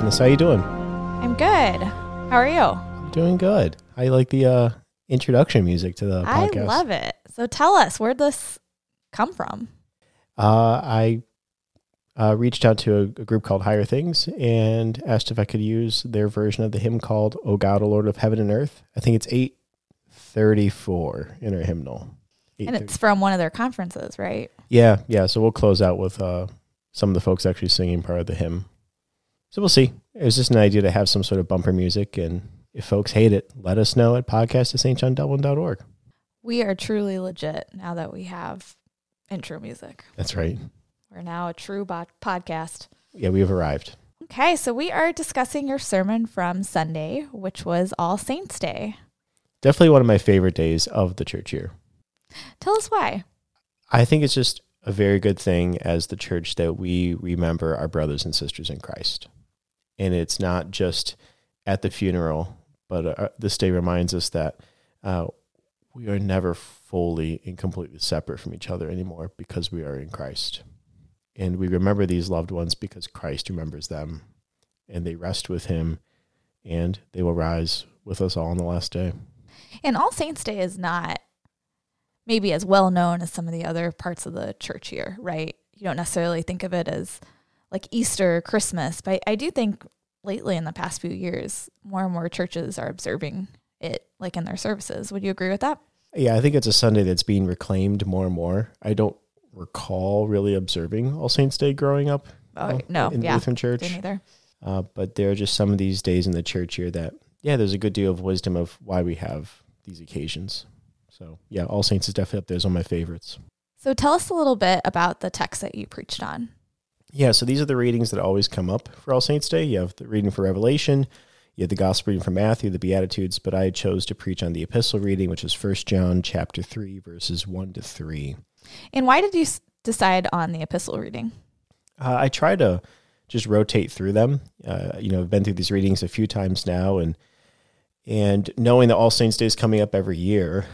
How you doing? I'm good. How are you? I'm doing good. I like the uh, introduction music to the I podcast. love it. So tell us, where'd this come from? Uh, I uh, reached out to a, a group called Higher Things and asked if I could use their version of the hymn called "O God, O Lord of Heaven and Earth." I think it's eight thirty-four in our hymnal. And it's from one of their conferences, right? Yeah, yeah. So we'll close out with uh, some of the folks actually singing part of the hymn. So we'll see. It was just an idea to have some sort of bumper music, and if folks hate it, let us know at podcast at stjohndublin.org. We are truly legit now that we have intro music. That's right. We're now a true bo- podcast. Yeah, we have arrived. Okay, so we are discussing your sermon from Sunday, which was All Saints Day. Definitely one of my favorite days of the church year. Tell us why. I think it's just a very good thing as the church that we remember our brothers and sisters in Christ. And it's not just at the funeral, but uh, this day reminds us that uh, we are never fully and completely separate from each other anymore because we are in Christ. And we remember these loved ones because Christ remembers them and they rest with him and they will rise with us all on the last day. And All Saints Day is not maybe as well known as some of the other parts of the church year, right? You don't necessarily think of it as like Easter Christmas, but I do think lately in the past few years, more and more churches are observing it like in their services. Would you agree with that? Yeah, I think it's a Sunday that's being reclaimed more and more. I don't recall really observing All Saints Day growing up. Oh, uh, no, in the yeah. Lutheran Church. Didn't either. Uh, but there are just some of these days in the church here that, yeah, there's a good deal of wisdom of why we have these occasions. So, yeah, All Saints is definitely up there as one of my favorites. So tell us a little bit about the text that you preached on. Yeah, so these are the readings that always come up for All Saints Day. You have the reading for Revelation, you have the Gospel reading from Matthew, the Beatitudes, but I chose to preach on the epistle reading, which is First John chapter 3, verses 1 to 3. And why did you s- decide on the epistle reading? Uh, I try to just rotate through them. Uh, you know, I've been through these readings a few times now, and and knowing that All Saints Day is coming up every year,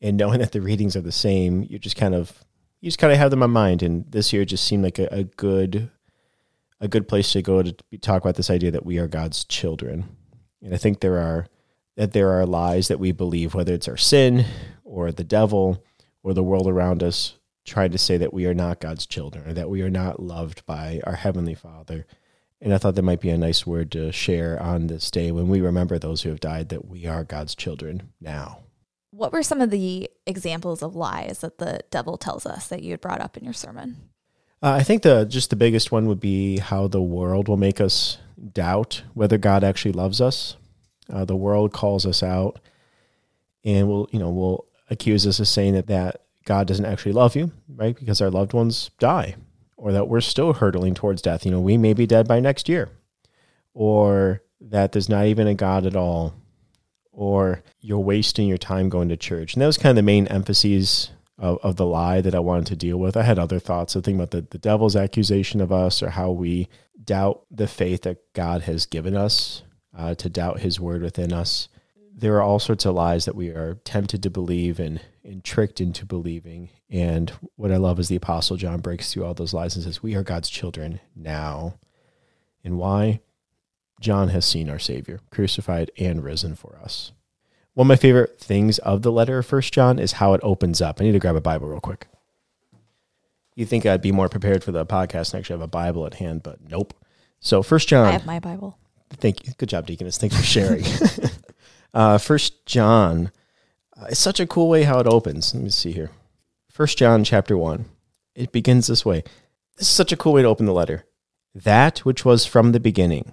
and knowing that the readings are the same, you're just kind of you just kind of have them in mind. And this year just seemed like a, a good a good place to go to talk about this idea that we are God's children. And I think there are that there are lies that we believe, whether it's our sin or the devil or the world around us, trying to say that we are not God's children or that we are not loved by our Heavenly Father. And I thought that might be a nice word to share on this day when we remember those who have died that we are God's children now. What were some of the examples of lies that the devil tells us that you had brought up in your sermon? Uh, I think the just the biggest one would be how the world will make us doubt whether God actually loves us. Uh, the world calls us out, and will you know will accuse us of saying that that God doesn't actually love you, right? Because our loved ones die, or that we're still hurtling towards death. You know, we may be dead by next year, or that there's not even a God at all, or you're wasting your time going to church. And that was kind of the main emphases of, of the lie that I wanted to deal with. I had other thoughts. I think about the, the devil's accusation of us or how we doubt the faith that God has given us, uh, to doubt his word within us. There are all sorts of lies that we are tempted to believe and, and tricked into believing. And what I love is the Apostle John breaks through all those lies and says, We are God's children now. And why? John has seen our Savior crucified and risen for us. One of my favorite things of the letter of First John is how it opens up. I need to grab a Bible real quick. You think I'd be more prepared for the podcast and actually have a Bible at hand, but nope. So First John. I have my Bible. Thank you. Good job, Deaconess. Thanks for sharing. uh, First John. Uh, it's such a cool way how it opens. Let me see here. First John chapter one. It begins this way. This is such a cool way to open the letter. That which was from the beginning,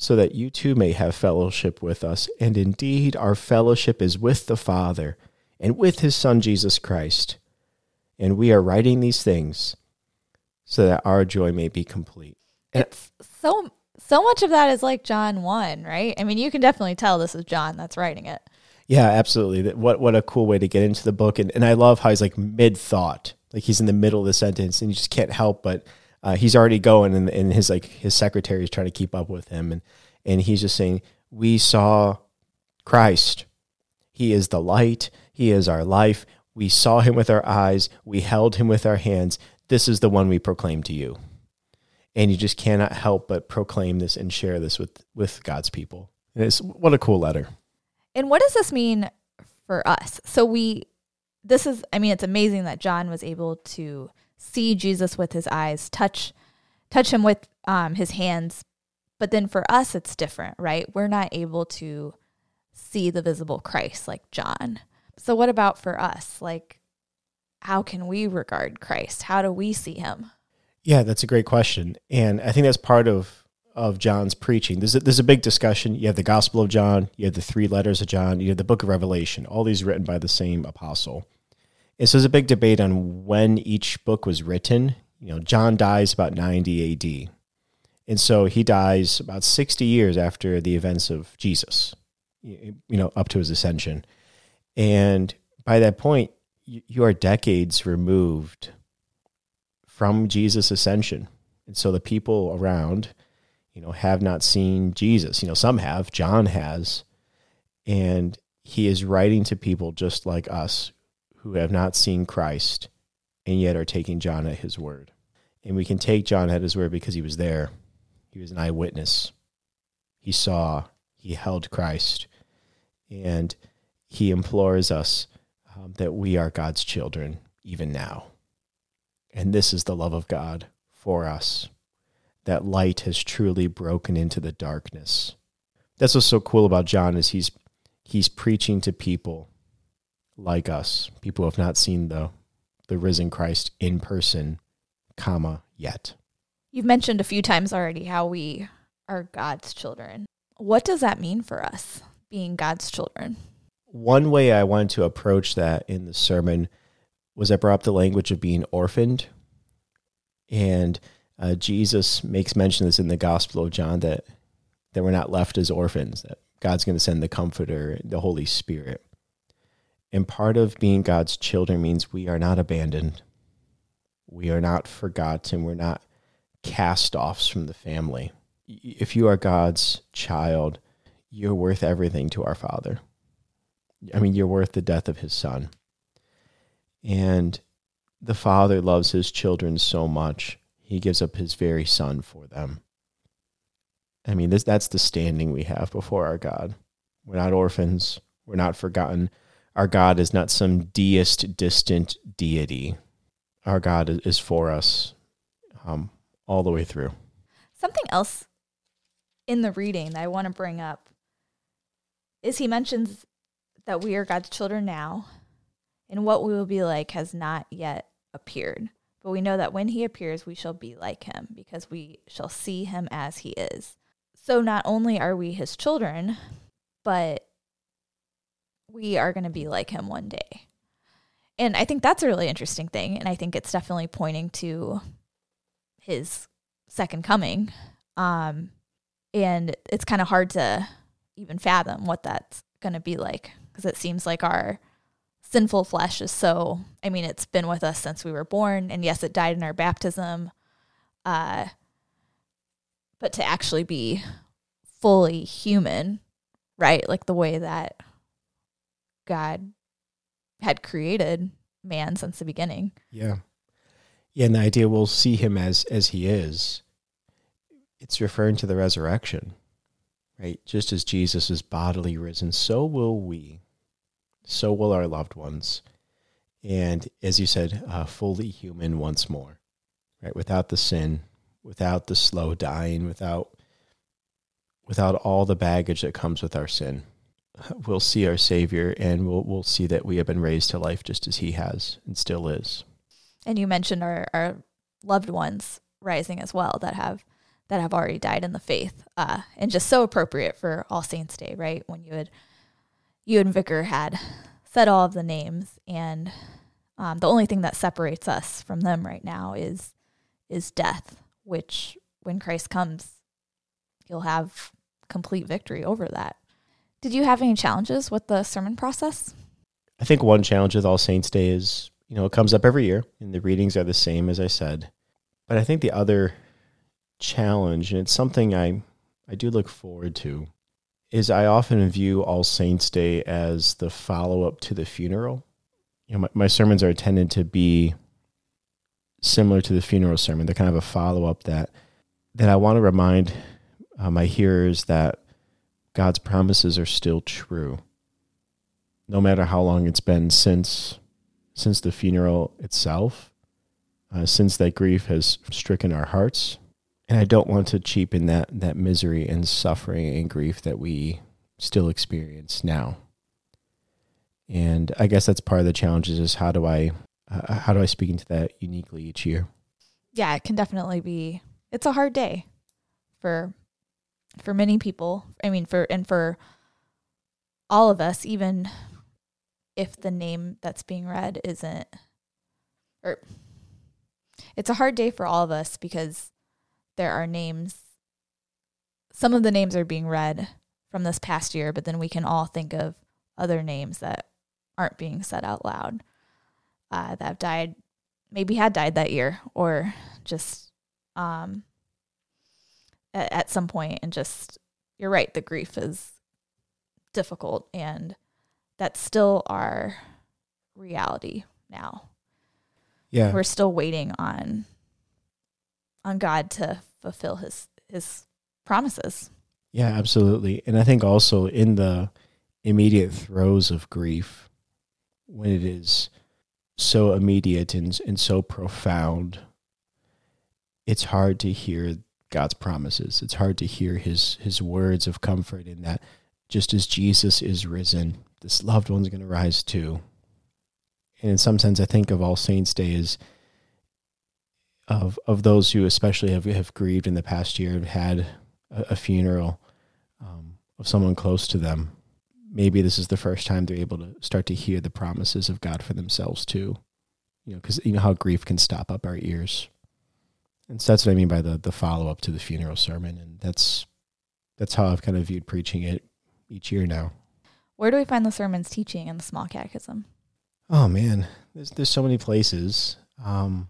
so that you too may have fellowship with us. And indeed, our fellowship is with the Father and with his Son Jesus Christ. And we are writing these things so that our joy may be complete. And it's so so much of that is like John 1, right? I mean, you can definitely tell this is John that's writing it. Yeah, absolutely. What what a cool way to get into the book, and and I love how he's like mid thought, like he's in the middle of the sentence, and you just can't help but uh, he's already going, and, and his like his secretary is trying to keep up with him, and and he's just saying, "We saw Christ. He is the light. He is our life. We saw him with our eyes. We held him with our hands. This is the one we proclaim to you." And you just cannot help but proclaim this and share this with with God's people. And it's what a cool letter. And what does this mean for us? So we this is I mean it's amazing that John was able to see Jesus with his eyes, touch touch him with um, his hands. But then for us, it's different, right? We're not able to see the visible Christ like John. So what about for us? Like, how can we regard Christ? How do we see him? Yeah, that's a great question, and I think that's part of of John's preaching. There's a, there's a big discussion. You have the Gospel of John, you have the three letters of John, you have the Book of Revelation. All these written by the same apostle. And so there's a big debate on when each book was written. You know, John dies about 90 AD. And so he dies about 60 years after the events of Jesus, you know, up to his ascension. And by that point, you are decades removed from Jesus' ascension. And so the people around, you know, have not seen Jesus. You know, some have, John has. And he is writing to people just like us who have not seen Christ and yet are taking John at his word. And we can take John at his word because he was there. He was an eyewitness. He saw, he held Christ, and he implores us um, that we are God's children even now. And this is the love of God for us. That light has truly broken into the darkness. That's what's so cool about John is he's he's preaching to people like us, people who have not seen the the risen Christ in person, comma, yet. You've mentioned a few times already how we are God's children. What does that mean for us, being God's children? One way I wanted to approach that in the sermon was I brought up the language of being orphaned. And uh, Jesus makes mention of this in the Gospel of John that, that we're not left as orphans, that God's going to send the Comforter, the Holy Spirit. And part of being God's children means we are not abandoned. We are not forgotten. We're not cast offs from the family. If you are God's child, you're worth everything to our Father. I mean, you're worth the death of his son. And the Father loves his children so much, he gives up his very son for them. I mean, this, that's the standing we have before our God. We're not orphans, we're not forgotten our God is not some deist, distant deity. Our God is for us um, all the way through. Something else in the reading that I want to bring up is he mentions that we are God's children now, and what we will be like has not yet appeared. But we know that when he appears, we shall be like him, because we shall see him as he is. So not only are we his children, but we are going to be like him one day. And I think that's a really interesting thing. And I think it's definitely pointing to his second coming. Um, and it's kind of hard to even fathom what that's going to be like because it seems like our sinful flesh is so, I mean, it's been with us since we were born. And yes, it died in our baptism. Uh, but to actually be fully human, right? Like the way that God had created man since the beginning. Yeah. Yeah, and the idea we'll see him as as he is. It's referring to the resurrection. Right? Just as Jesus is bodily risen, so will we. So will our loved ones. And as you said, uh, fully human once more. Right? Without the sin, without the slow dying, without without all the baggage that comes with our sin we'll see our Savior and we'll, we'll see that we have been raised to life just as He has and still is. And you mentioned our, our loved ones rising as well that have that have already died in the faith, uh, and just so appropriate for All Saints Day, right? When you had you and Vicar had said all of the names, and um, the only thing that separates us from them right now is is death, which when Christ comes, he'll have complete victory over that. Did you have any challenges with the sermon process? I think one challenge with All Saints Day is, you know, it comes up every year and the readings are the same as I said. But I think the other challenge, and it's something I I do look forward to, is I often view All Saints Day as the follow up to the funeral. You know, my, my sermons are intended to be similar to the funeral sermon. They're kind of a follow up that that I want to remind uh, my hearers that God's promises are still true, no matter how long it's been since since the funeral itself, uh, since that grief has stricken our hearts, and I don't want to cheapen that that misery and suffering and grief that we still experience now. And I guess that's part of the challenges is how do I uh, how do I speak into that uniquely each year? Yeah, it can definitely be. It's a hard day for for many people. I mean, for and for all of us, even if the name that's being read isn't, or it's a hard day for all of us because there are names. Some of the names are being read from this past year, but then we can all think of other names that aren't being said out loud uh, that have died, maybe had died that year, or just um, at, at some point and just you're right the grief is difficult and that's still our reality now Yeah. we're still waiting on on god to fulfill his his promises Yeah, absolutely. And I think also in the immediate throes of grief, when it is so immediate and, and so profound, it's hard to hear God's promises. It's hard to hear his his words of comfort in that just as Jesus is risen, this loved one's going to rise too. And in some sense, I think of All Saints' Day as of of those who especially have, have grieved in the past year, have had a, a funeral um, of someone close to them. Maybe this is the first time they're able to start to hear the promises of God for themselves too. You know, because you know how grief can stop up our ears. And so that's what I mean by the the follow up to the funeral sermon, and that's that's how I've kind of viewed preaching it each year now. where do we find the sermons teaching in the small catechism Oh man, there's there's so many places. Um,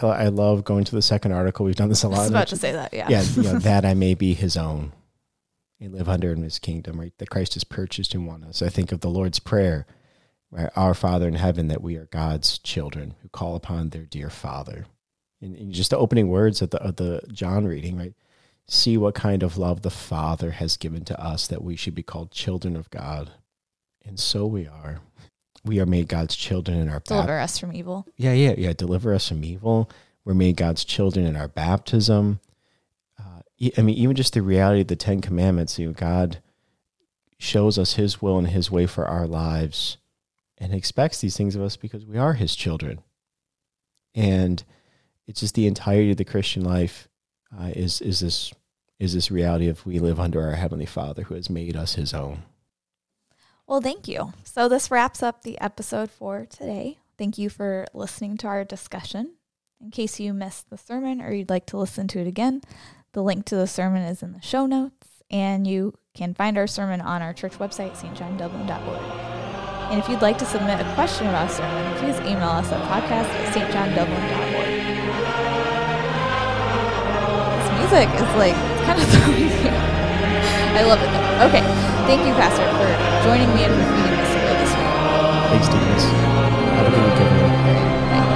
I, I love going to the second article. We've done this a lot. I was about to say that yeah yeah, you know, that I may be His own, and live under in His kingdom. Right, that Christ has purchased and won us. I think of the Lord's prayer, right? Our Father in heaven, that we are God's children who call upon their dear Father, and, and just the opening words of the of the John reading, right? See what kind of love the Father has given to us that we should be called children of God, and so we are. We are made God's children in our deliver us from evil Yeah, yeah, yeah. Deliver us from evil. We're made God's children in our baptism. Uh, I mean, even just the reality of the Ten Commandments. You know, God shows us His will and His way for our lives, and expects these things of us because we are His children. And it's just the entirety of the Christian life uh, is is this is this reality of we live under our heavenly Father who has made us His own. Well, thank you. So, this wraps up the episode for today. Thank you for listening to our discussion. In case you missed the sermon or you'd like to listen to it again, the link to the sermon is in the show notes, and you can find our sermon on our church website, stjohndublin.org. And if you'd like to submit a question about a sermon, please email us at podcast at stjohndublin.org. music is like kind of throwing me. I love it though. Okay, thank you, Pastor, for joining me and for feeding me this week. Thanks, Denise. Have a good week, everyone.